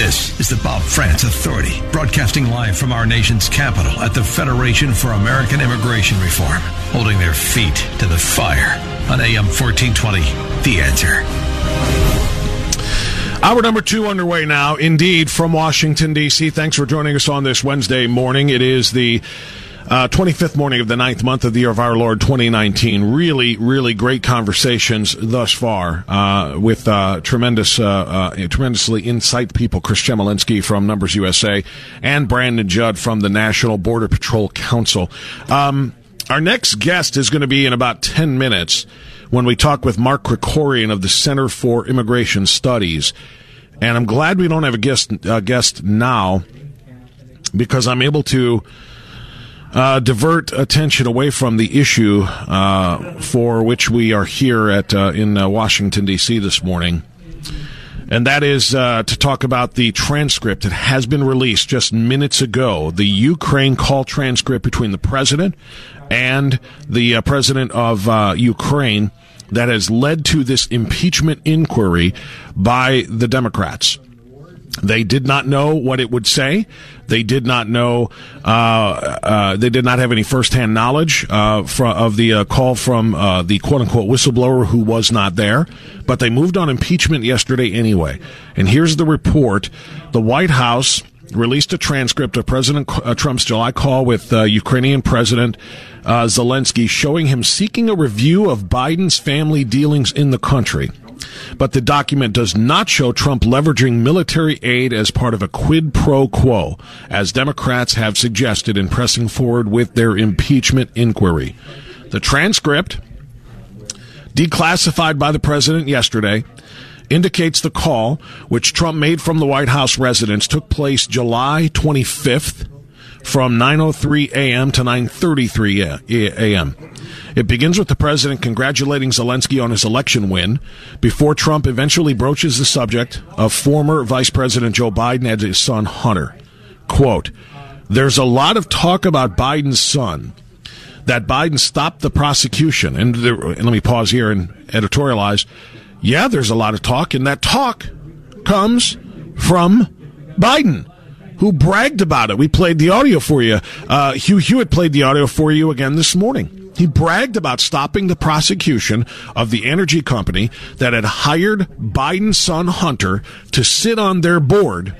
This is the Bob Frantz Authority, broadcasting live from our nation's capital at the Federation for American Immigration Reform, holding their feet to the fire on AM 1420. The answer. Hour number two underway now, indeed, from Washington, D.C. Thanks for joining us on this Wednesday morning. It is the uh, 25th morning of the ninth month of the year of our Lord 2019. Really, really great conversations thus far uh, with uh, tremendous, uh, uh, tremendously insight people. Chris Chmielenski from Numbers USA and Brandon Judd from the National Border Patrol Council. Um, our next guest is going to be in about 10 minutes when we talk with Mark Krikorian of the Center for Immigration Studies. And I'm glad we don't have a guest, uh, guest now because I'm able to uh, divert attention away from the issue uh, for which we are here at uh, in uh, Washington D.C. this morning, and that is uh, to talk about the transcript that has been released just minutes ago, the Ukraine call transcript between the president and the uh, president of Ukraine that has led to this impeachment inquiry by the Democrats. They did not know what it would say. They did not know. Uh, uh, they did not have any firsthand knowledge uh, of the uh, call from uh, the "quote unquote" whistleblower who was not there. But they moved on impeachment yesterday anyway. And here's the report: the White House released a transcript of President uh, Trump's July call with Ukrainian President Zelensky, showing him seeking a review of Biden's family dealings in the country but the document does not show Trump leveraging military aid as part of a quid pro quo, as Democrats have suggested in pressing forward with their impeachment inquiry. The transcript, declassified by the president yesterday, indicates the call, which Trump made from the White House residence, took place July 25th from 9:03 a.m. to 9:33 a.m. It begins with the president congratulating Zelensky on his election win before Trump eventually broaches the subject of former Vice President Joe Biden and his son Hunter. Quote, There's a lot of talk about Biden's son, that Biden stopped the prosecution. And, there, and let me pause here and editorialize. Yeah, there's a lot of talk, and that talk comes from Biden who bragged about it. We played the audio for you. Uh, Hugh Hewitt played the audio for you again this morning. He bragged about stopping the prosecution of the energy company that had hired Biden's son Hunter to sit on their board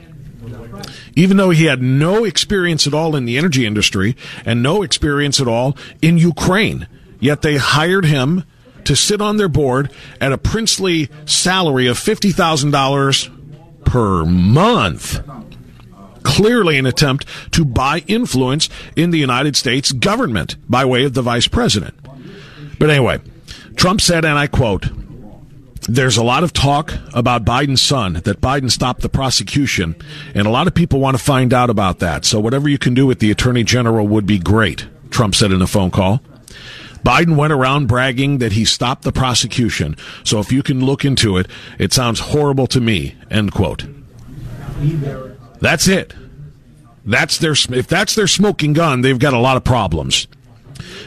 even though he had no experience at all in the energy industry and no experience at all in Ukraine. Yet they hired him to sit on their board at a princely salary of $50,000 per month clearly an attempt to buy influence in the United States government by way of the vice president. But anyway, Trump said, and I quote, there's a lot of talk about Biden's son, that Biden stopped the prosecution, and a lot of people want to find out about that. So whatever you can do with the attorney general would be great, Trump said in a phone call. Biden went around bragging that he stopped the prosecution. So if you can look into it, it sounds horrible to me, end quote. That's it. That's their if that's their smoking gun, they've got a lot of problems.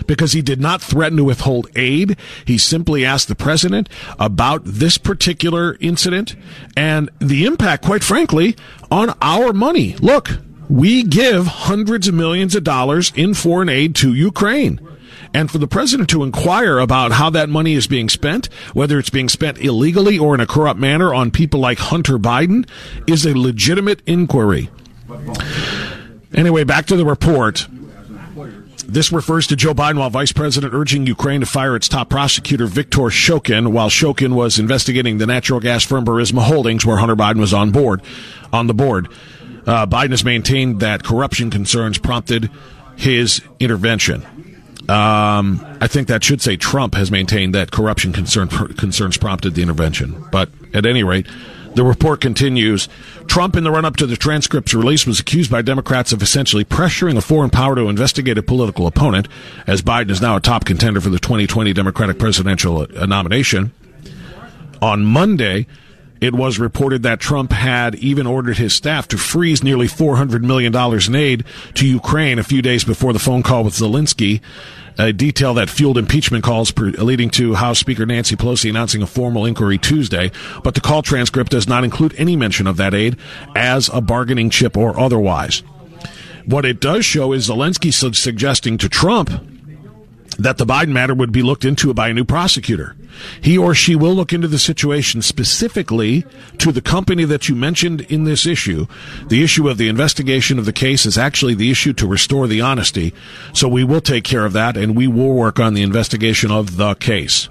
Because he did not threaten to withhold aid. He simply asked the president about this particular incident and the impact, quite frankly, on our money. Look, we give hundreds of millions of dollars in foreign aid to Ukraine. And for the president to inquire about how that money is being spent, whether it's being spent illegally or in a corrupt manner on people like Hunter Biden, is a legitimate inquiry. Anyway, back to the report. This refers to Joe Biden while vice president urging Ukraine to fire its top prosecutor, Viktor Shokin, while Shokin was investigating the natural gas firm Burisma Holdings, where Hunter Biden was on board, on the board. Uh, Biden has maintained that corruption concerns prompted his intervention. Um, I think that should say Trump has maintained that corruption concern, concerns prompted the intervention. But at any rate, The report continues Trump, in the run up to the transcript's release, was accused by Democrats of essentially pressuring a foreign power to investigate a political opponent, as Biden is now a top contender for the 2020 Democratic presidential uh, nomination. On Monday, it was reported that Trump had even ordered his staff to freeze nearly $400 million in aid to Ukraine a few days before the phone call with Zelensky, a detail that fueled impeachment calls leading to House Speaker Nancy Pelosi announcing a formal inquiry Tuesday. But the call transcript does not include any mention of that aid as a bargaining chip or otherwise. What it does show is Zelensky suggesting to Trump that the Biden matter would be looked into by a new prosecutor. He or she will look into the situation specifically to the company that you mentioned in this issue. The issue of the investigation of the case is actually the issue to restore the honesty. So we will take care of that and we will work on the investigation of the case.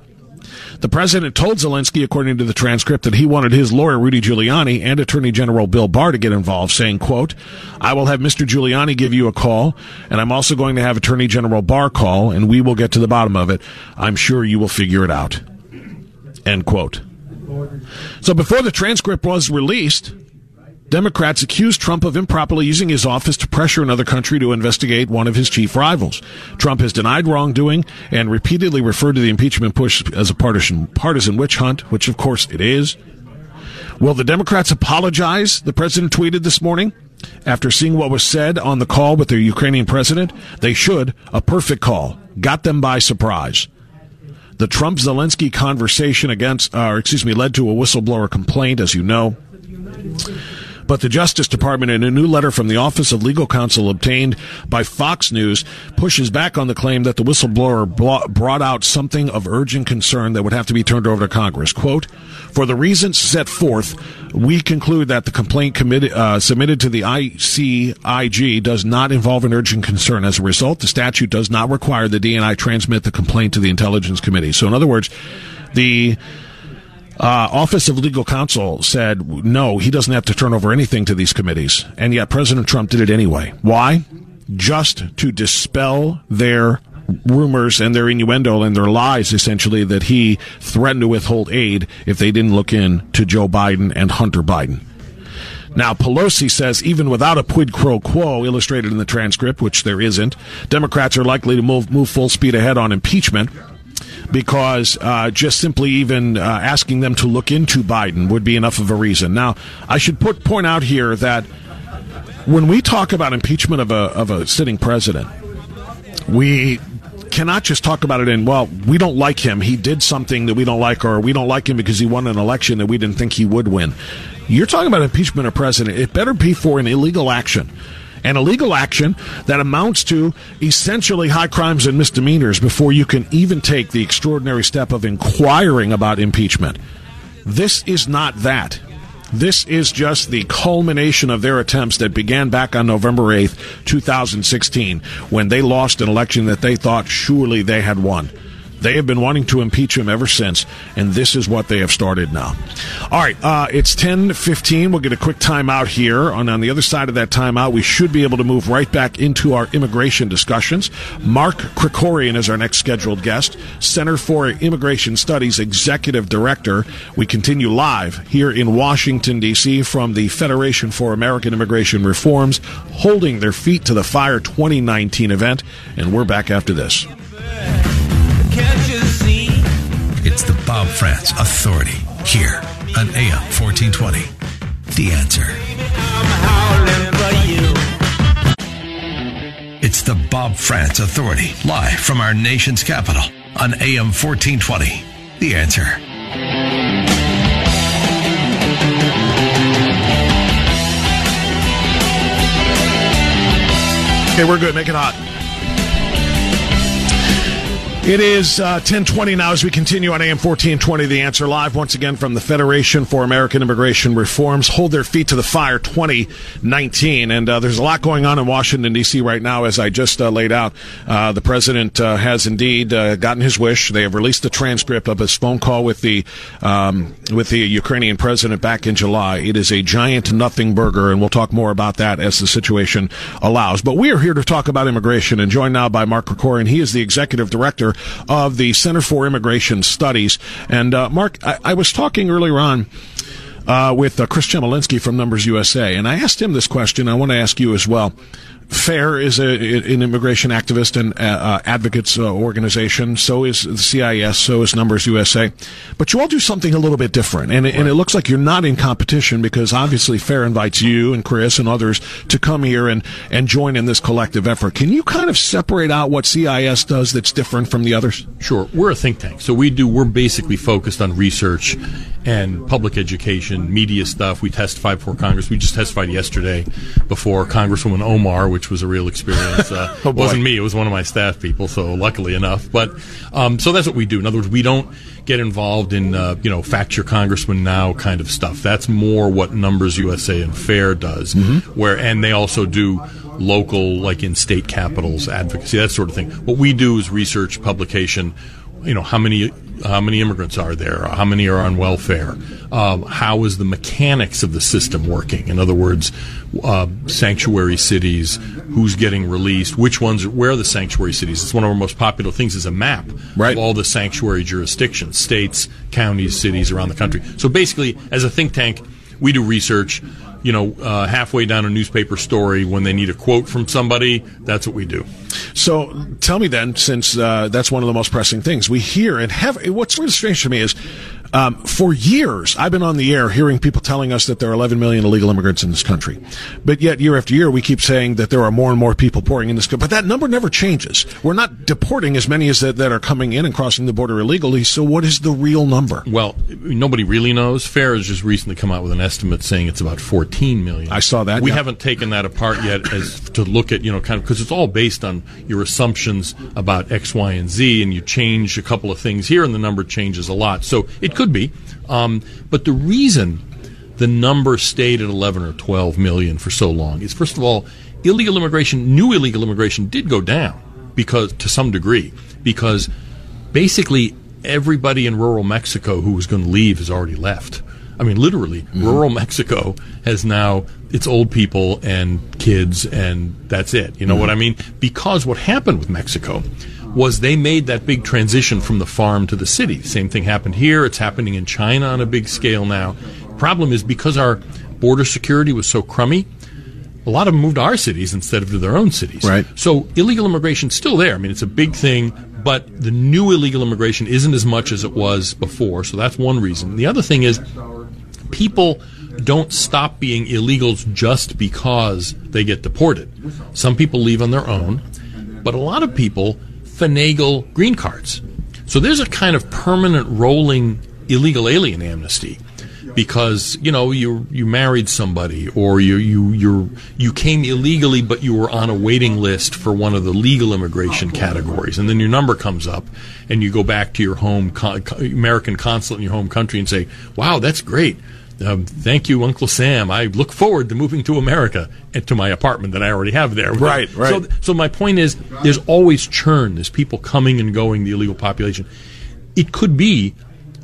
The president told Zelensky, according to the transcript, that he wanted his lawyer, Rudy Giuliani, and Attorney General Bill Barr to get involved, saying, quote, I will have Mr. Giuliani give you a call, and I'm also going to have Attorney General Barr call, and we will get to the bottom of it. I'm sure you will figure it out. End quote. So before the transcript was released, Democrats accused Trump of improperly using his office to pressure another country to investigate one of his chief rivals. Trump has denied wrongdoing and repeatedly referred to the impeachment push as a partisan, partisan witch hunt, which of course it is. Will the Democrats apologize? The president tweeted this morning. After seeing what was said on the call with the Ukrainian president, they should. A perfect call. Got them by surprise. The Trump Zelensky conversation against, uh, or excuse me, led to a whistleblower complaint, as you know. But the Justice Department, in a new letter from the Office of Legal Counsel obtained by Fox News, pushes back on the claim that the whistleblower brought out something of urgent concern that would have to be turned over to Congress. Quote, for the reasons set forth, we conclude that the complaint uh, submitted to the ICIG does not involve an urgent concern. As a result, the statute does not require the DNI transmit the complaint to the Intelligence Committee. So, in other words, the uh, Office of Legal Counsel said no, he doesn't have to turn over anything to these committees, and yet President Trump did it anyway. Why? Just to dispel their rumors and their innuendo and their lies, essentially, that he threatened to withhold aid if they didn't look in to Joe Biden and Hunter Biden. Now, Pelosi says even without a quid pro quo illustrated in the transcript, which there isn't, Democrats are likely to move, move full speed ahead on impeachment because uh, just simply even uh, asking them to look into Biden would be enough of a reason. Now, I should put point out here that when we talk about impeachment of a of a sitting president, we cannot just talk about it in well we don't like him. He did something that we don't like or we don't like him because he won an election that we didn't think he would win. You're talking about impeachment of president. It better be for an illegal action and illegal action that amounts to essentially high crimes and misdemeanors before you can even take the extraordinary step of inquiring about impeachment. This is not that. This is just the culmination of their attempts that began back on November 8th, 2016, when they lost an election that they thought surely they had won. They have been wanting to impeach him ever since, and this is what they have started now. All right, uh, it's 10:15. We'll get a quick timeout here. And on the other side of that timeout, we should be able to move right back into our immigration discussions. Mark Krikorian is our next scheduled guest, Center for Immigration Studies Executive Director. We continue live here in Washington D.C. from the Federation for American Immigration Reforms, holding their feet to the fire 2019 event, and we're back after this. It's the Bob Frantz Authority here on AM 1420. The answer. It's the Bob Frantz Authority live from our nation's capital on AM 1420. The answer. Okay, we're good. Make it hot. It is uh, 1020 now as we continue on AM 1420, The Answer Live, once again from the Federation for American Immigration Reforms. Hold their feet to the fire 2019. And uh, there's a lot going on in Washington, D.C. right now, as I just uh, laid out. Uh, the president uh, has indeed uh, gotten his wish. They have released the transcript of his phone call with the, um, with the Ukrainian president back in July. It is a giant nothing burger, and we'll talk more about that as the situation allows. But we are here to talk about immigration and joined now by Mark Krikorian. He is the executive director of the Center for Immigration Studies. And uh, Mark, I, I, was talking earlier on uh, with uh, Chris Chmielenski from Numbers USA, and I asked him this question. I want to ask you as well. FAIR is a, an immigration activist and uh, uh, advocates uh, organization. So is the CIS. So is Numbers USA. But you all do something a little bit different, and, right. and it looks like you're not in competition because obviously FAIR invites you and Chris and others to come here and and join in this collective effort. Can you kind of separate out what CIS does that's different from the others? Sure. We're a think tank, so we do. We're basically focused on research and public education, media stuff. We testified before Congress. We just testified yesterday before Congresswoman Omar, which was a real experience. Uh, oh, it wasn't me; it was one of my staff people. So luckily enough, but um, so that's what we do. In other words, we don't get involved in uh, you know fact your congressman now kind of stuff. That's more what Numbers USA and FAIR does. Mm-hmm. Where and they also do local, like in state capitals, advocacy, that sort of thing. What we do is research, publication. You know how many how many immigrants are there? How many are on welfare? Um, how is the mechanics of the system working? In other words, uh, sanctuary cities, who's getting released, which ones, where are the sanctuary cities? It's one of our most popular things is a map right. of all the sanctuary jurisdictions, states, counties, cities around the country. So basically, as a think tank, we do research you know, uh, halfway down a newspaper story when they need a quote from somebody. That's what we do. So tell me then, since uh, that's one of the most pressing things we hear and have. What's really strange to me is um, for years, I've been on the air hearing people telling us that there are 11 million illegal immigrants in this country. But yet, year after year, we keep saying that there are more and more people pouring in this country. But that number never changes. We're not deporting as many as that, that are coming in and crossing the border illegally. So, what is the real number? Well, nobody really knows. FAIR has just recently come out with an estimate saying it's about 14 million. I saw that. We yeah. haven't taken that apart yet as to look at, you know, kind of, because it's all based on your assumptions about X, Y, and Z, and you change a couple of things here, and the number changes a lot. So, it could be. Um, but the reason the number stayed at 11 or 12 million for so long is, first of all, illegal immigration, new illegal immigration did go down because, to some degree, because basically everybody in rural Mexico who was going to leave has already left. I mean, literally, mm-hmm. rural Mexico has now it's old people and kids, and that's it. You know mm-hmm. what I mean? Because what happened with Mexico was they made that big transition from the farm to the city. Same thing happened here. It's happening in China on a big scale now. Problem is because our border security was so crummy, a lot of them moved to our cities instead of to their own cities. Right. So illegal immigration's still there. I mean, it's a big thing, but the new illegal immigration isn't as much as it was before. So that's one reason. The other thing is people don't stop being illegals just because they get deported. Some people leave on their own, but a lot of people finagle green cards. So there's a kind of permanent rolling illegal alien amnesty because you know you you married somebody or you you you you came illegally but you were on a waiting list for one of the legal immigration categories and then your number comes up and you go back to your home American consulate in your home country and say wow that's great um, thank you, Uncle Sam. I look forward to moving to America and to my apartment that I already have there. Right, right. So, so my point is, there's always churn. There's people coming and going. The illegal population. It could be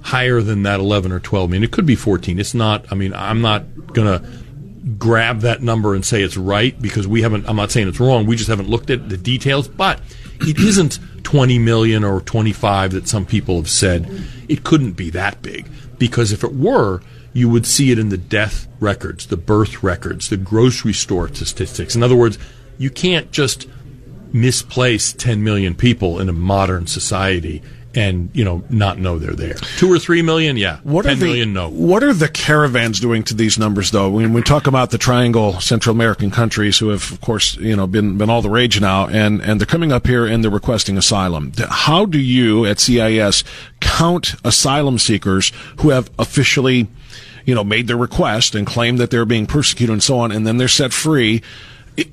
higher than that 11 or 12. I mean, it could be 14. It's not. I mean, I'm not gonna grab that number and say it's right because we haven't. I'm not saying it's wrong. We just haven't looked at the details, but it isn't 20 million or 25 that some people have said. It couldn't be that big because if it were you would see it in the death records, the birth records, the grocery store statistics. In other words, you can't just misplace 10 million people in a modern society and you know not know they're there. Two or three million, yeah. What Ten are the, million, no. What are the caravans doing to these numbers, though? When we talk about the Triangle Central American countries, who have, of course, you know, been been all the rage now, and and they're coming up here and they're requesting asylum. How do you at CIS count asylum seekers who have officially you know, made their request and claim that they're being persecuted and so on, and then they're set free.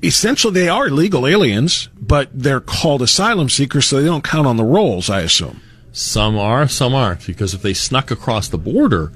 essentially, they are legal aliens, but they're called asylum seekers, so they don't count on the rolls, I assume. Some are, some aren't, because if they snuck across the border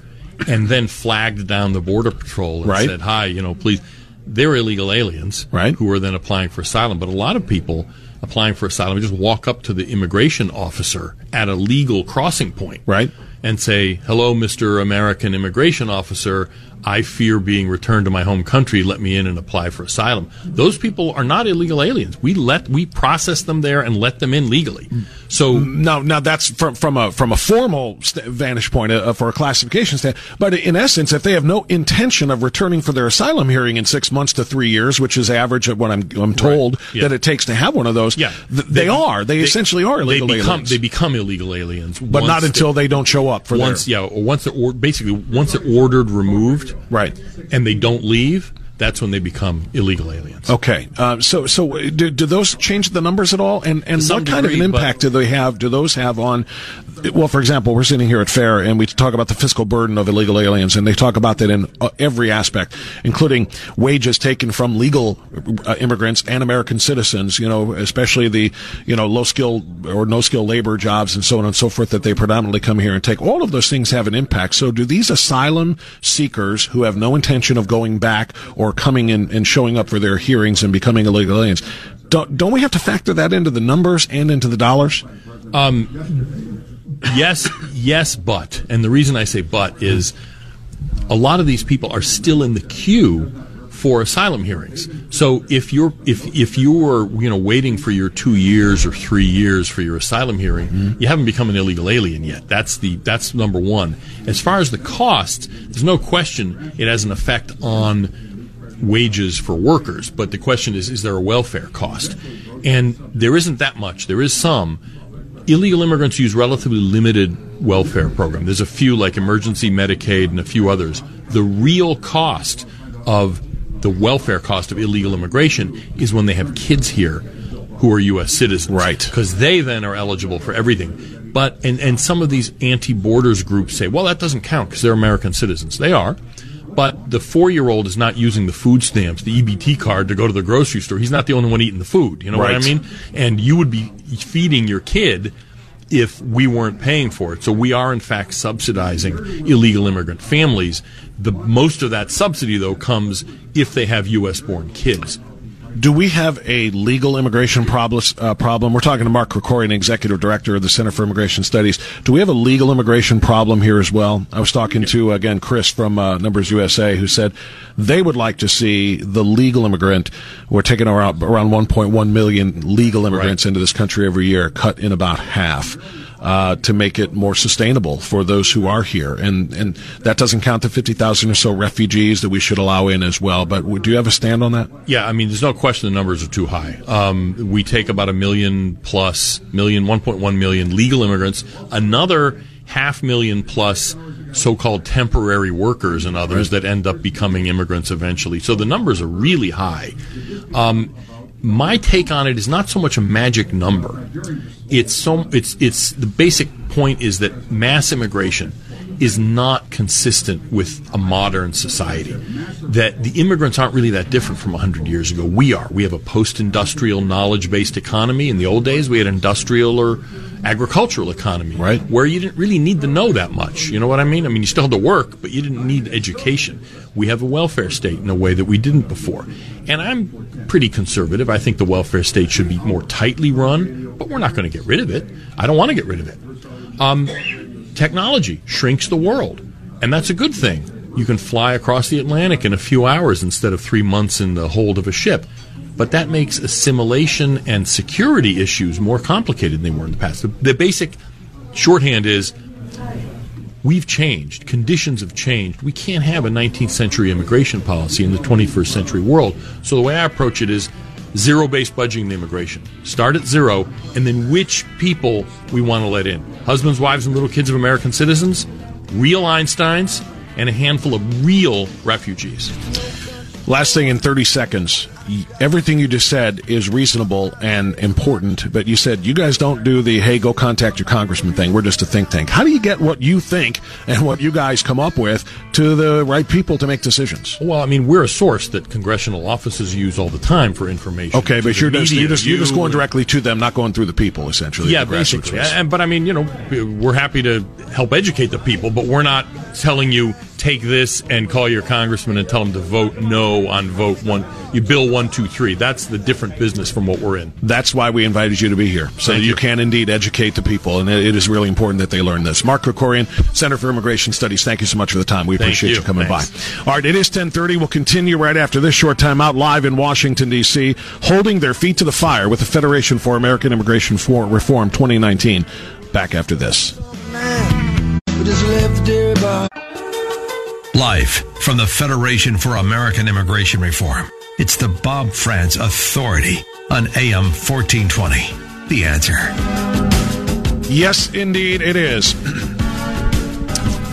and then flagged down the border patrol and right. said, "Hi, you know, please," they're illegal aliens, right? Who are then applying for asylum. But a lot of people applying for asylum just walk up to the immigration officer at a legal crossing point, right? and say, "Hello, Mr. American Immigration Officer. I fear being returned to my home country. Let me in and apply for asylum. Those people are not illegal aliens. We let we process them there and let them in legally. So now, now that's from from a from a formal st- vantage point uh, for a classification stand. But in essence, if they have no intention of returning for their asylum hearing in six months to three years, which is average of what I'm I'm told Right. Yeah. that it takes to have one of those, yeah, th- they, are. They, essentially are illegal they become, aliens. They become illegal aliens, but not until they, don't show up for once their yeah once they're or basically once they're ordered removed right. And they don't leave that's when they become illegal aliens Okay, uh, so so do, do those change the numbers at all? And and what kind of an impact do they have? Do those have on? Well, for example, we're sitting here at Fair and we talk about the fiscal burden of illegal aliens, and they talk about that in uh, every aspect, including wages taken from legal uh, immigrants and American citizens. You know, especially the you know low skill or no skill labor jobs and so on and so forth that they predominantly come here and take. All of those things have an impact. So, do these asylum seekers who have no intention of going back or coming in and showing up for their hearings and becoming illegal aliens, don't, don't we have to factor that into the numbers and into the dollars? Um, yes yes but and the reason i say but is a lot of these people are still in the queue for asylum hearings. So if you're if if you were you know waiting for your two years or three years for your asylum hearing you haven't become an illegal alien yet. That's the that's number one. As far as the cost there's no question it has an effect on wages for workers, but the question is, is there a welfare cost? And there isn't that much. There is some. Illegal immigrants use relatively limited welfare program. There's a few like emergency Medicaid and a few others. The real cost of the welfare cost of illegal immigration is when they have kids here who are U.S. citizens. Right. Because they then are eligible for everything. But, and, and some of these anti borders groups say, well, that doesn't count because they're American citizens. They are. But the four year old is not using the food stamps, the EBT card to go to the grocery store. He's not the only one eating the food. You know what I mean? And you would be feeding your kid if we weren't paying for it. So we are in fact subsidizing illegal immigrant families. The most of that subsidy though comes if they have US born kids. Do we have a legal immigration problem? Uh, problem? We're talking to Mark Krikorian, Executive Director of the Center for Immigration Studies. Do we have a legal immigration problem here as well? I was talking to, again, Chris from uh, Numbers USA, who said they would like to see the legal immigrant, we're taking around, around 1.1 million legal immigrants into this country every year, cut in about half. Uh, to make it more sustainable for those who are here, and and that doesn't count the fifty thousand or so refugees that we should allow in as well. But do you have a stand on that? Yeah, I mean, there's no question the numbers are too high. Um, we take about a million plus, million, 1.1 million legal immigrants, another half million plus so-called temporary workers and others that end up becoming immigrants eventually. So the numbers are really high. Um, my take on it is not so much a magic number. It's so it's it's the basic point is that mass immigration is not consistent with a modern society. That the immigrants aren't really that different from 100 years ago. We are. We have a post-industrial knowledge-based economy. In the old days, we had industrial or agricultural economy, Right. Where you didn't really need to know that much. You know what I mean? I mean, you still had to work, but you didn't need education. We have a welfare state in a way that we didn't before. And I'm pretty conservative. I think the welfare state should be more tightly run, but we're not going to get rid of it. I don't want to get rid of it. Um, technology shrinks the world, and that's a good thing. You can fly across the Atlantic in a few hours instead of three months in the hold of a ship. But that makes assimilation and security issues more complicated than they were in the past. The, the basic shorthand is we've changed. Conditions have changed. We can't have a 19th century immigration policy in the 21st century world. So the way I approach it is zero based budgeting in immigration. Start at zero, and then which people we want to let in. Husbands, wives, and little kids of American citizens, real Einsteins, and a handful of real refugees. Last thing in 30 seconds. Everything you just said is reasonable and important, but you said you guys don't do the, hey, go contact your congressman thing. We're just a think tank. How do you get what you think and what you guys come up with to the right people to make decisions? Well, I mean, we're a source that congressional offices use all the time for information. Okay, but you're just, you're just, you're just going directly to them, not going through the people, essentially. Yeah, basically. And, but I mean, you know, we're happy to help educate the people, but we're not telling you take this and call your congressman and tell him to vote no on vote one. You bill one, two, three. That's the different business from what we're in. That's why we invited you to be here, so that you, you. can indeed educate the people, and it it is really important that they learn this. Mark Krikorian, Center for Immigration Studies. Thank you so much for the time. We Thank appreciate you, you. coming Thanks. by. All right, it is ten thirty. We'll continue right after this short time out live in Washington D.C., holding their feet to the fire with the Federation for American Immigration for Reform 2019. Back after this. Live from the Federation for American Immigration Reform. It's the Bob Frantz Authority on AM 1420. The answer. Yes, indeed, it is.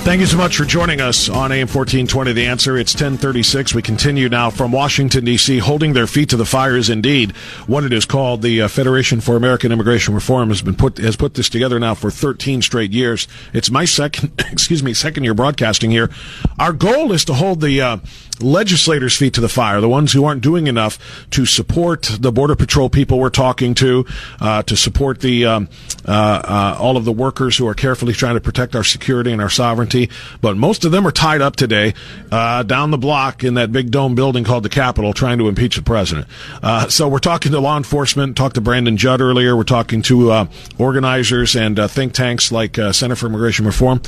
Thank you so much for joining us on AM 1420. The answer, it's 1036. We continue now from Washington, D.C., holding their feet to the fire is indeed what it is called. The uh, Federation for American Immigration Reform has been put, has put this together now for 13 straight years. It's my second, excuse me, second year broadcasting here. Our goal is to hold the, uh, legislators' feet to the fire, the ones who aren't doing enough to support the Border Patrol people we're talking to, uh, to support the um, uh, uh, all of the workers who are carefully trying to protect our security and our sovereignty. But most of them are tied up today uh, down the block in that big dome building called the Capitol, trying to impeach the president. Uh, so we're talking to law enforcement. Talked to Brandon Judd earlier. We're talking to uh, organizers and think tanks like Center for Immigration Reform,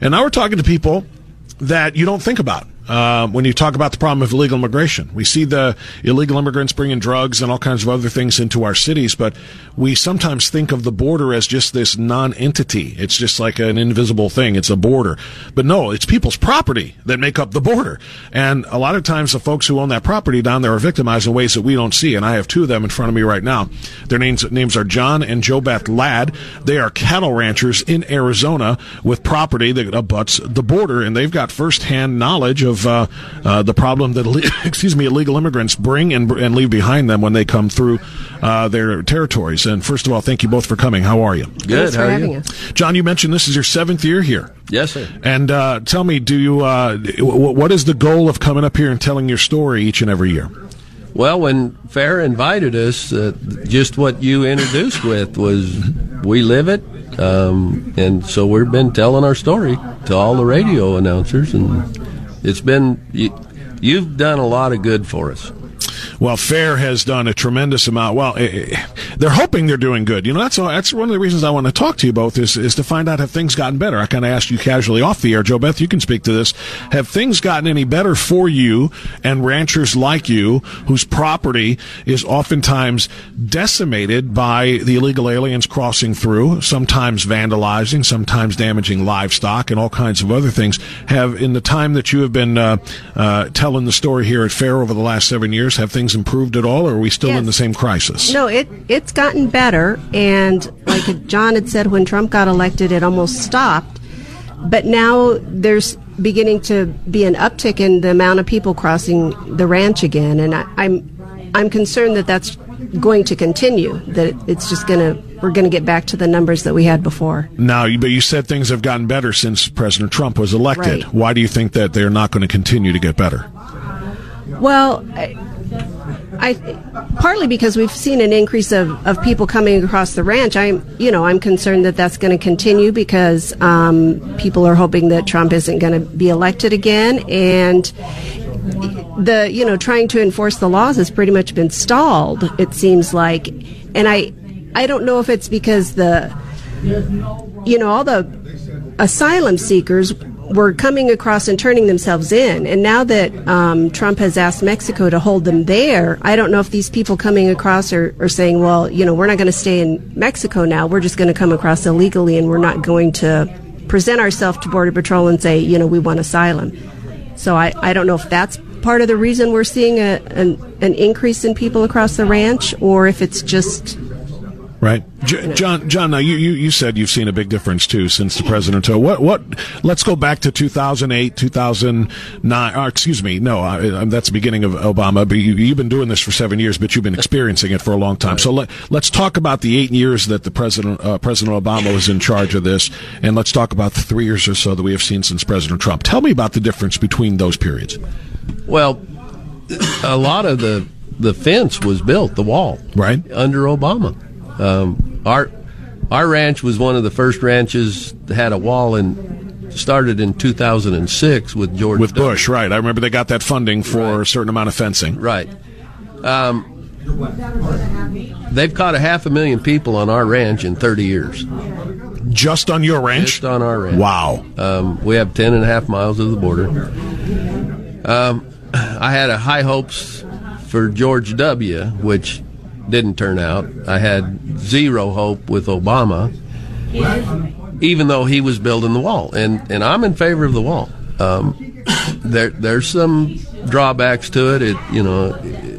and now we're talking to people that you don't think about uh, when you talk about the problem of illegal immigration. We see the illegal immigrants bringing drugs and all kinds of other things into our cities, but we sometimes think of the border as just this non-entity. It's just like an invisible thing. It's a border. But no, it's people's property that make up the border. And a lot of times the folks who own that property down there are victimized in ways that we don't see. And I have two of them in front of me right now. Their names, names are John and Jo Beth Ladd. They are cattle ranchers in Arizona with property that abuts the border, and they've got firsthand knowledge of uh, uh, the problem that excuse me illegal immigrants bring and, and leave behind them when they come through uh, their territories. And first of all, thank you both for coming. How are you, Good. Thanks How for are having you? us. John? You mentioned this is your seventh year here. Yes, sir. And uh, tell me, do you uh, w- what is the goal of coming up here and telling your story each and every year? Well, when Fair invited us, uh, just what you introduced with was we live it, um, and so we've been telling our story to all the radio announcers, and it's been you, you've done a lot of good for us. Well, Fair has done a tremendous amount. Well, eh, eh, they're hoping they're doing good. You know, that's that's one of the reasons I want to talk to you both is is to find out have things gotten better. I kind of asked you casually off the air, Jo Beth. You can speak to this. Have things gotten any better for you and ranchers like you, whose property is oftentimes decimated by the illegal aliens crossing through, sometimes vandalizing, sometimes damaging livestock, and all kinds of other things? Have in the time that you have been uh, uh, telling the story here at Fair over the last seven years, have things improved at all, or are we still in the same crisis? No, it it's gotten better, and like John had said, when Trump got elected, it almost stopped. But now there's beginning to be an uptick in the amount of people crossing the ranch again, and I, I'm I'm concerned that that's going to continue. That it's just gonna we're gonna get back to the numbers that we had before. Now, you- but you said things have gotten better since President Trump was elected. Right. Why do you think that they're not going to continue to get better? Well, I, partly because we've seen an increase of, of people coming across the ranch. I'm, you know, I'm concerned that that's going to continue because um, people are hoping that Trump isn't going to be elected again, and the, you know, trying to enforce the laws has pretty much been stalled. It seems like, and I, I don't know if it's because the, you know, all the asylum seekers were coming across and turning themselves in. And now that um, Trump has asked Mexico to hold them there, I don't know if these people coming across are, are saying, well, you know, we're not going to stay in Mexico now. We're just going to come across illegally and we're not going to present ourselves to Border Patrol and say, you know, we want asylum. So I, I don't know if that's part of the reason we're seeing a, an, an increase in people across the ranch or if it's just Right, J- John. John, now you, you, you said you've seen a big difference too since the president. So what? What? Let's go back to 2008, 2009. Or excuse me, no, uh, that's the beginning of Obama. But you, you've been doing this for seven years, but you've been experiencing it for a long time. So let, let's talk about the eight years that the president uh, President Obama was in charge of this, and let's talk about the three years or so that we have seen since President Trump. Tell me about the difference between those periods. Well, a lot of the the fence was built, the wall, Right. under Obama. Um, our our ranch was one of the first ranches that had a wall and started in 2006 with George With W. Bush, right? I remember they got that funding for Right. a certain amount of fencing. Right. Um, they've caught a half a million people on our ranch in 30 years. Just on your ranch? Just on our ranch. Wow. Um, we have 10 and a half miles of the border. Um, I had a high hopes for George W., which didn't turn out. I had zero hope with Obama, even though he was building the wall. And, and I'm in favor of the wall. Um, there, there's some drawbacks to it, it, you know,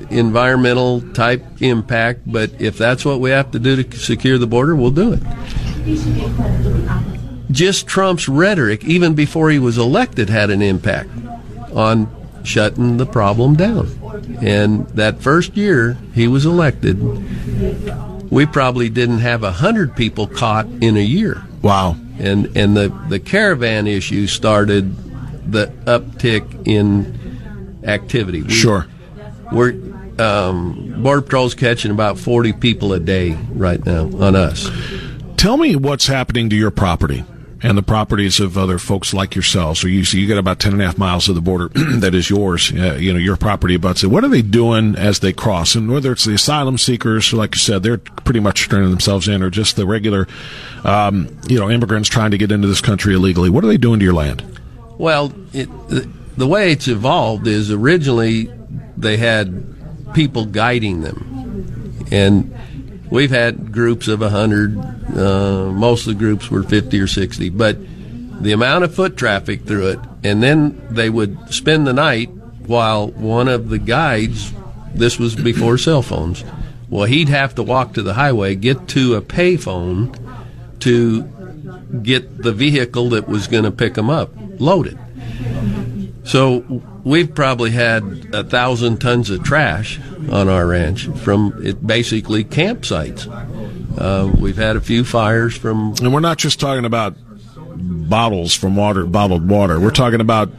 environmental type impact, but if that's what we have to do to secure the border, we'll do it just Trump's rhetoric, even before he was elected, had an impact on shutting the problem down. And that first year he was elected, we probably didn't have a hundred people caught in a year. Wow. And and the, the caravan issue started the uptick in activity. We- Sure. We're um, Border Patrol's catching about forty people a day right now on us. Tell me what's happening to your property and the properties of other folks like yourselves. So you, so you got about 10 and a half miles of the border that is yours, uh, you know, your property abuts it. What are they doing as they cross? And whether it's the asylum seekers, like you said, they're pretty much turning themselves in, or just the regular, um, you know, immigrants trying to get into this country illegally. What are they doing to your land? Well, it, the, the way it's evolved is originally they had people guiding them, and we've had groups of a hundred. Uh, most of the groups were fifty or sixty, but the amount of foot traffic through it, and then they would spend the night while one of the guides. This was before cell phones. Well, he'd have to walk to the highway, get to a payphone to get the vehicle that was going to pick them up loaded. So we've probably had a thousand tons of trash on our ranch from it basically campsites. Uh, we've had a few fires from And we're not just talking about bottles from water, bottled water. We're talking about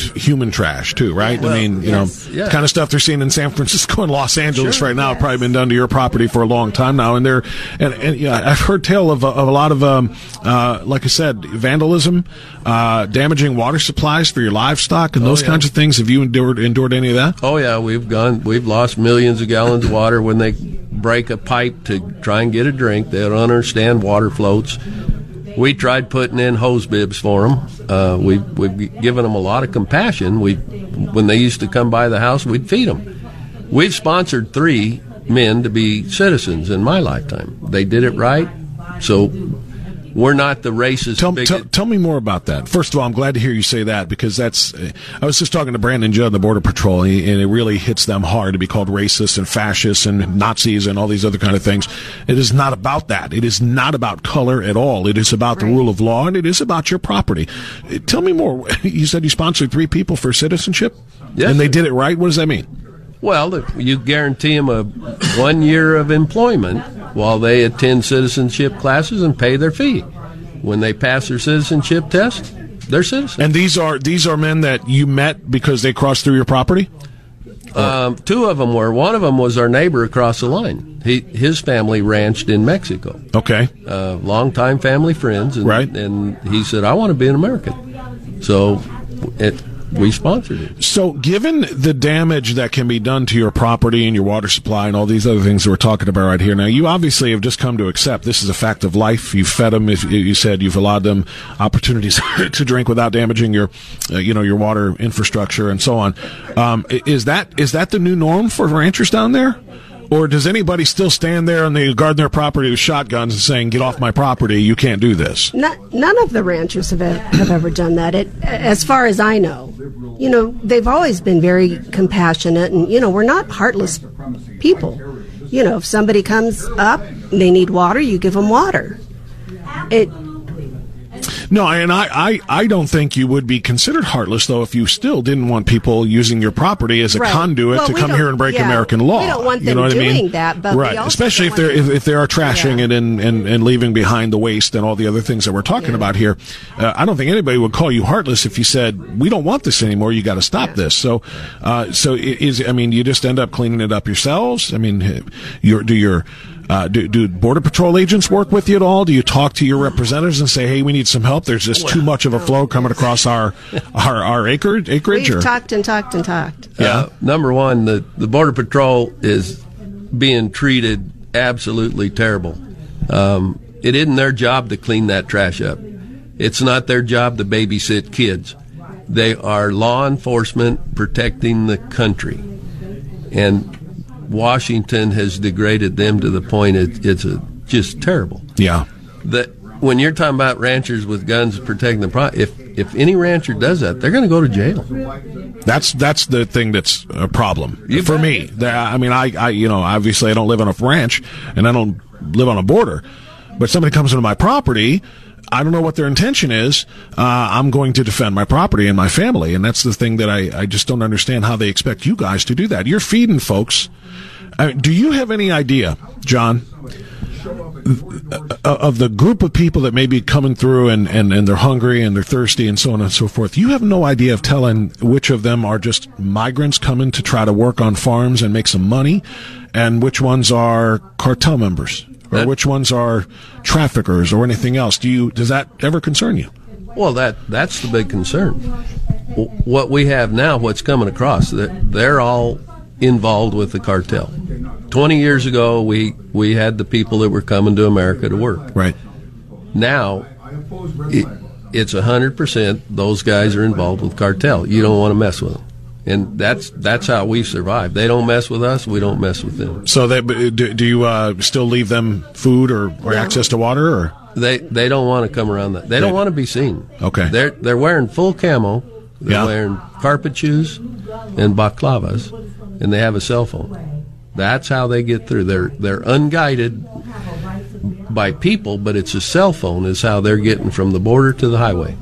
human trash too, right? I mean, you yes, know, yeah. the kind of stuff they're seeing in San Francisco and Los Angeles Sure. right now. have Probably been done to your property for a long time now, and they're and, and yeah, I've heard tale of, of a lot of um, uh, like I said, vandalism, uh, damaging water supplies for your livestock, and those yeah. kinds of things. Have you endured endured any of that? Oh yeah, we've gone. We've lost millions of gallons of water when they break a pipe to try and get a drink. They don't understand water floats. We tried putting in hose bibs for them. Uh, we we've given them a lot of compassion. We when they used to come by the house, we'd feed them. We've sponsored three men to be citizens in my lifetime. They did it right, so we're not the racist. Tell, bigot. tell, tell me more about that. First of all, I'm glad to hear you say that because that's. uh, I was just talking to Brandon Judd, the Border Patrol, and, it really hits them hard to be called racist and fascist and Nazis and all these other kind of things. It is not about that. It is not about color at all. It is about the rule of law and it is about your property. Tell me more. You said you sponsored three people for citizenship, Yes, and they sir. did it right. What does that mean? Well, you guarantee them a one year of employment while they attend citizenship classes and pay their fee. When they pass their citizenship test, they're citizens. And these are these are men that you met because they crossed through your property. Um, two of them were. One of them was our neighbor across the line. He, his family ranched in Mexico. Okay. Uh, longtime family friends. And, Right. And he said, I want to be an American. So it, we sponsored it. So, given the damage that can be done to your property and your water supply and all these other things that we're talking about right here, now you obviously have just come to accept this is a fact of life. You've fed them, if you said you've allowed them opportunities to drink without damaging your, uh, you know, your water infrastructure and so on. Um, is that is that the new norm for ranchers down there? Or does anybody still stand there and they guard their property with shotguns and saying, "Get off my property! You can't do this." Not, none of the ranchers have, have ever done that. It, as far as I know, you know, they've always been very compassionate, and you know, we're not heartless people. You know, if somebody comes up, they need water, you give them water. It, No, and I, I, I don't think you would be considered heartless though if you still didn't want people using your property as a Right. conduit Well, to come here and break yeah, American law. we don't want you know what I mean? that, but right, especially if they're if, if they are trashing Yeah. it and, and, and leaving behind the waste and all the other things that we're talking about here. Uh, I don't think anybody would call you heartless if you said we don't want this anymore. You got to stop this. So, uh, so i- is I mean, you just end up cleaning it up yourselves. I mean, your do your Uh, do, do border patrol agents work with you at all? Do you talk to your representatives and say, "Hey, we need some help. There's just too much of a flow coming across our our, our acre, acreage." We've or? talked and talked and talked. Yeah. Uh, number one, the, the Border Patrol is being treated absolutely terrible. Um, it isn't their job to clean that trash up. It's not their job to babysit kids. They are law enforcement protecting the country. And Washington has degraded them to the point it, it's a, just terrible. yeah. That when you're talking about ranchers with guns protecting the property, if if any rancher does that, they're going to go to jail. That's that's the thing that's a problem You for bet. me. I mean, I, I you know obviously I don't live on a ranch and I don't live on a border, but somebody comes into my property. I don't know what their intention is. Uh, I'm going to defend my property and my family, and that's the thing that I, I just don't understand how they expect you guys to do that. You're feeding folks. Uh, do you have any idea, John, uh, of the group of people that may be coming through and, and, and they're hungry and they're thirsty and so on and so forth, you have no idea of telling which of them are just migrants coming to try to work on farms and make some money and which ones are cartel members or That- which ones are traffickers or anything else. Do you, does that ever concern you? Well, that that's the big concern. What we have now, what's coming across, that they're all involved with the cartel. Twenty years ago, we we had the people that were coming to America to work. Right. Now, it, it's hundred percent those guys are involved with cartel. You don't want to mess with them, and that's that's how we survive. They don't mess with us. We don't mess with them. So they, do, do you uh, still leave them food or, or access to water or? They they don't want to come around that. They don't want to be seen. Okay. They're they're wearing full camo. They're Yeah. wearing carpet shoes and baklavas, and they have a cell phone. That's how they get through. They're they're unguided by people, but it's a cell phone is how they're getting from the border to the highway.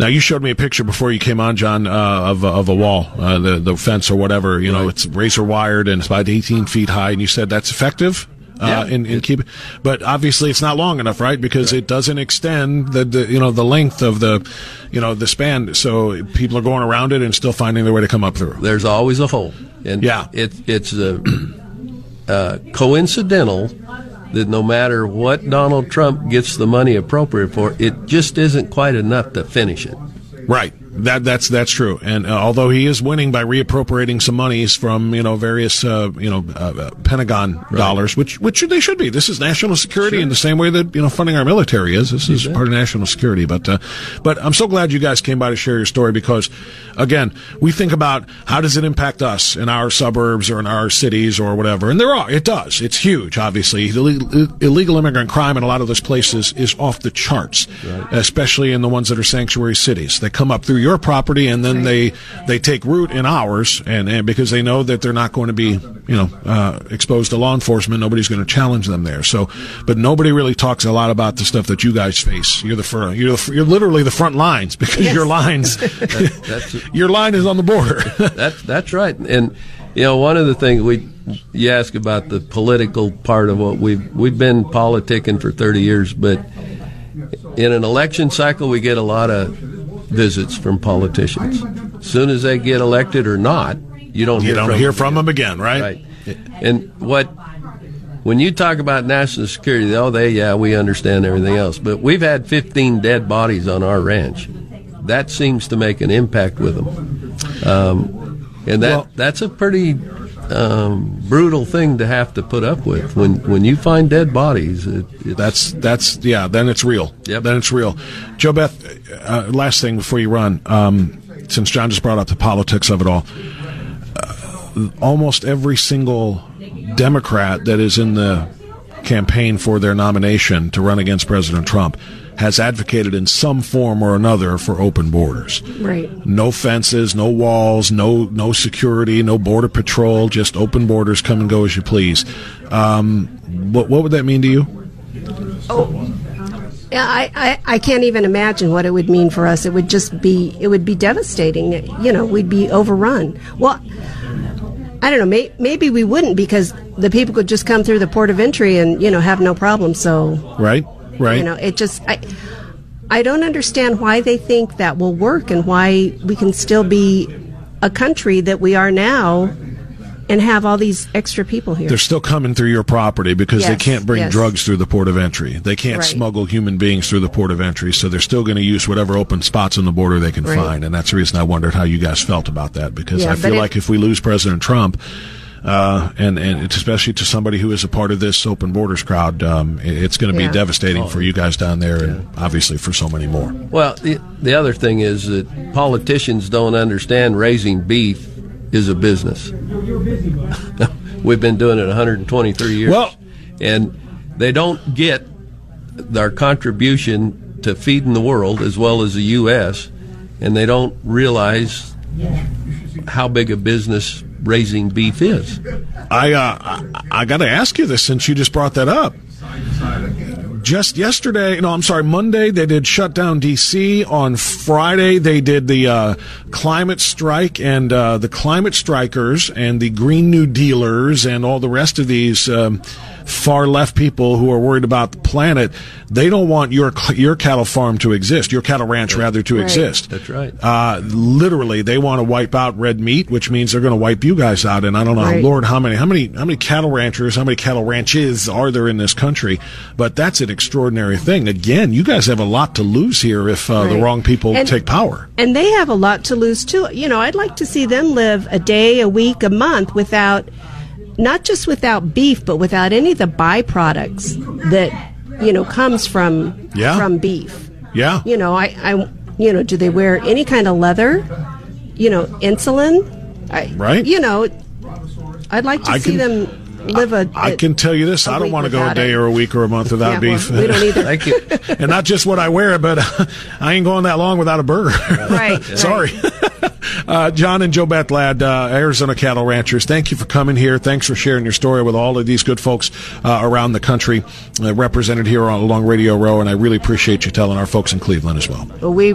Now you showed me a picture before you came on, John, uh, of a- of a wall, uh, the the fence or whatever. You know, it's razor wired and it's about 18 feet high, and you said that's effective. Uh, Yeah. in, in keep, but obviously it's not long enough, right? Because it doesn't extend the, the you know the length of the you know the span. So people are going around it and still finding their way to come up through. There's always a hole, and Yeah. it, it's uh, uh, coincidental that no matter what Donald Trump gets the money appropriate for, it just isn't quite enough to finish it. Right. That that's that's true. And uh, although he is winning by reappropriating some monies from you know various uh, you know uh, uh, Pentagon dollars, which which they should be. This is national security in the same way that you know funding our military is. This is part of national security. But uh, but I'm so glad you guys came by to share your story because again we think about how does it impact us in our suburbs or in our cities or whatever, and there are it does. It's huge. Obviously, illegal, illegal immigrant crime in a lot of those places is off the charts, especially in the ones that are sanctuary cities. They come up through your property and then they they take root in ours, and, and because they know that they're not going to be you know uh, exposed to law enforcement, nobody's going to challenge them there. So, but nobody really talks a lot about the stuff that you guys face. You're the fir- you're the, you're literally the front lines because your lines That's your line is on the border. that's that's right. And you know, one of the things we you ask about the political part of what we've we've been politicking for thirty years, but in an election cycle, we get a lot of visits from politicians. As soon as they get elected or not, you don't you hear don't from hear them from them again, right? Right. And what when you talk about national security, oh, they yeah, we understand everything else, but we've had 15 dead bodies on our ranch. That seems to make an impact with them, um, and that Well- that's a pretty um, brutal thing to have to put up with. When when you find dead bodies, it, it's, That's that's yeah. Then it's real. Yep. Then it's real. Jo Beth, uh, last thing before you run, um, since John just brought up the politics of it all, uh, almost every single Democrat that is in the campaign for their nomination to run against President Trump has advocated in some form or another for open borders. Right. No fences, no walls, no no security, no border patrol, just open borders. Come and go as you please. Um, what what would that mean to you? Yeah, I, I, I can't even imagine what it would mean for us. It would just be it would be devastating. You know, we'd be overrun. Well, I don't know. May, maybe we wouldn't because the people could just come through the port of entry and you know have no problem. So Right, right. you know, it just I I don't understand why they think that will work and why we can still be a country that we are now and have all these extra people here. They're still coming through your property because they can't bring yes. drugs through the port of entry. They can't Right. smuggle human beings through the port of entry, so they're still going to use whatever open spots on the border they can Right. find. And that's the reason I wondered how you guys felt about that because Yeah, I feel like if we lose President Trump, uh, and and especially to somebody who is a part of this open borders crowd, um, it's going to Yeah. be devastating for you guys down there, and obviously for so many more. Well, the, the other thing is that politicians don't understand raising beef is a business. We've been doing it 123 years. Well- and they don't get our contribution to feeding the world as well as the U.S., and they don't realize how big a business raising beef is. I uh, I, I got to ask you this since you just brought that up. Just yesterday, no, I'm sorry, Monday they did shut down D.C. On Friday they did the uh, climate strike, and uh, the climate strikers and the Green New Dealers and all the rest of these um, far left people who are worried about the planet. They don't want your your cattle farm to exist, your cattle ranch rather to Right. exist. That's right. Uh, literally, they want to wipe out red meat, which means they're going to wipe you guys out. And I don't know, Right. Lord, how many, how many, how many cattle ranchers, how many cattle ranches are there in this country? But that's an extraordinary thing. Again, you guys have a lot to lose here if uh, the wrong people And- take power. And they have a lot to lose too. You know, I'd like to see them live a day, a week, a month without, not just without beef, but without any of the byproducts that you know comes from Yeah. from beef. Yeah. You know, I, I, you know, do they wear any kind of leather? You know, insulin. I, Right. You know, I'd like to I see can- them live a. I can tell you this: I don't want to go a day it. or a week or a month without Yeah, beef. well, we don't either. Thank you. and not just what I wear, but I ain't going that long without a burger. Right, Sorry. Uh, John and Jo Beth Ladd, uh, Arizona cattle ranchers, thank you for coming here. Thanks for sharing your story with all of these good folks uh, around the country uh, represented here on, along Radio Row, and I really appreciate you telling our folks in Cleveland as well. Well, we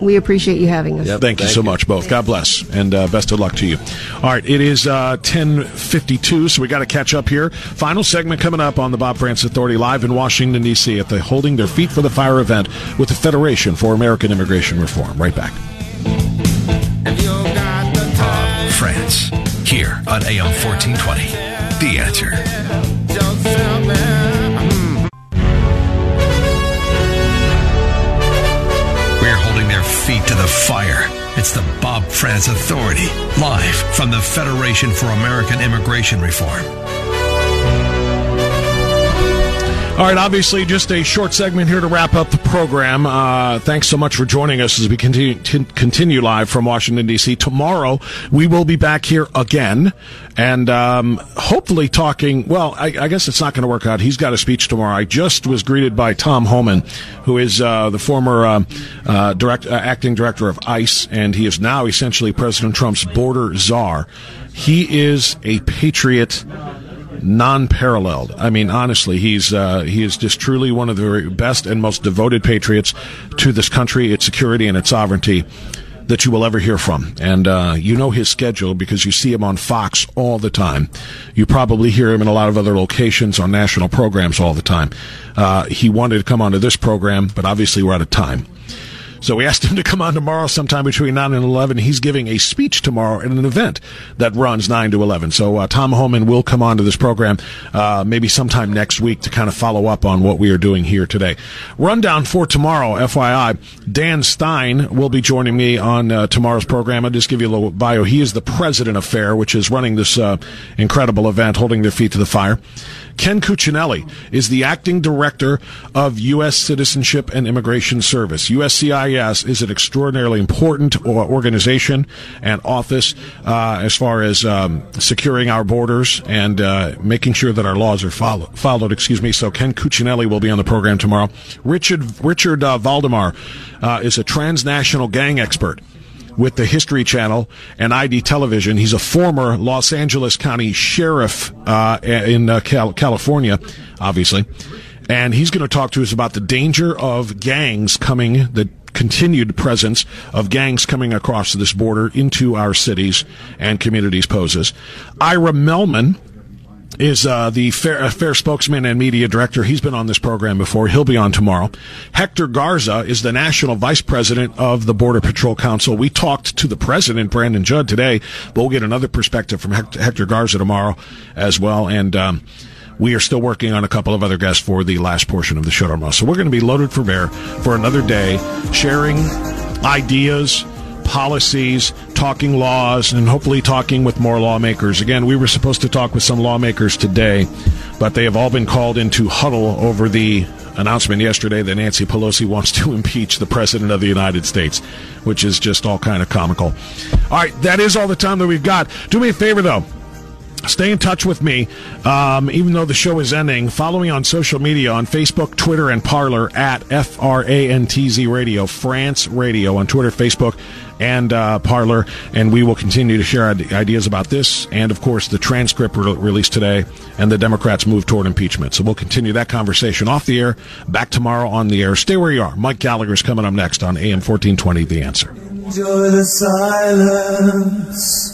we appreciate you having us. Yep. Thank you Thank so you. much, both. God bless, and uh, best of luck to you. All right, it is uh, ten fifty two, so we got to catch up here. Final segment coming up on the Bob Frantz Authority live in Washington D.C. at the Holding Their Feet for the Fire event with the Federation for American Immigration Reform. Right back. Frantz, here on AM 1420. The answer. We're holding their feet to the fire. It's the Bob Frantz Authority, live from the Federation for American Immigration Reform. All right, obviously, just a short segment here to wrap up the program. Uh, thanks so much for joining us as we continue, t- continue live from Washington, D.C. Tomorrow, we will be back here again and um, hopefully talking. Well, I, I guess it's not going to work out. He's got a speech tomorrow. I just was greeted by Tom Homan, who is uh, the former um uh, direct, uh, acting director of ICE, and he is now essentially President Trump's border czar. He is a patriot non-paralleled. I mean, honestly, he's uh, he is just truly one of the very best and most devoted patriots to this country, its security, and its sovereignty that you will ever hear from. And uh, you know his schedule because you see him on Fox all the time. You probably hear him in a lot of other locations on national programs all the time. Uh, he wanted to come onto this program, but obviously we're out of time. So we asked him to come on tomorrow sometime between 9 and 11. He's giving a speech tomorrow at an event that runs 9 to 11. So uh, Tom Homan will come on to this program uh, maybe sometime next week to kind of follow up on what we are doing here today. Rundown for tomorrow, FYI, Dan Stein will be joining me on uh, tomorrow's program. I'll just give you a little bio. He is the president of FAIR, which is running this uh, incredible event, holding their feet to the fire. Ken Cuccinelli is the acting director of U.S. Citizenship and Immigration Service. USCIS is an extraordinarily important organization and office uh, as far as um, securing our borders and uh, making sure that our laws are follow- followed. Excuse me. So Ken Cuccinelli will be on the program tomorrow. Richard Richard uh, Valdemar uh, is a transnational gang expert with the History Channel and ID Television. He's a former Los Angeles County Sheriff uh, in uh, Cal- California, obviously. And he's going to talk to us about the danger of gangs coming, the continued presence of gangs coming across this border into our cities and communities poses. Ira Mehlman is uh, the fair, fair spokesman and media director. He's been on this program before. He'll be on tomorrow. Hector Garza is the national vice president of the Border Patrol Council. We talked to the president, Brandon Judd, today, but we'll get another perspective from Hector, Hector Garza tomorrow as well. And um, we are still working on a couple of other guests for the last portion of the show tomorrow. So we're going to be loaded for bear for another day, sharing ideas policies, talking laws, and hopefully talking with more lawmakers. Again, we were supposed to talk with some lawmakers today, but they have all been called into huddle over the announcement yesterday that Nancy Pelosi wants to impeach the President of the United States, which is just all kind of comical. All right, that is all the time that we've got. Do me a favor, though stay in touch with me. Um, even though the show is ending, follow me on social media on Facebook, Twitter, and Parler at F R A N T Z Radio, Frantz Radio on Twitter, Facebook, and uh, Parler. And we will continue to share ideas about this and, of course, the transcript re- released today and the Democrats' move toward impeachment. So we'll continue that conversation off the air, back tomorrow on the air. Stay where you are. Mike Gallagher is coming up next on AM 1420, The Answer. Enjoy the silence.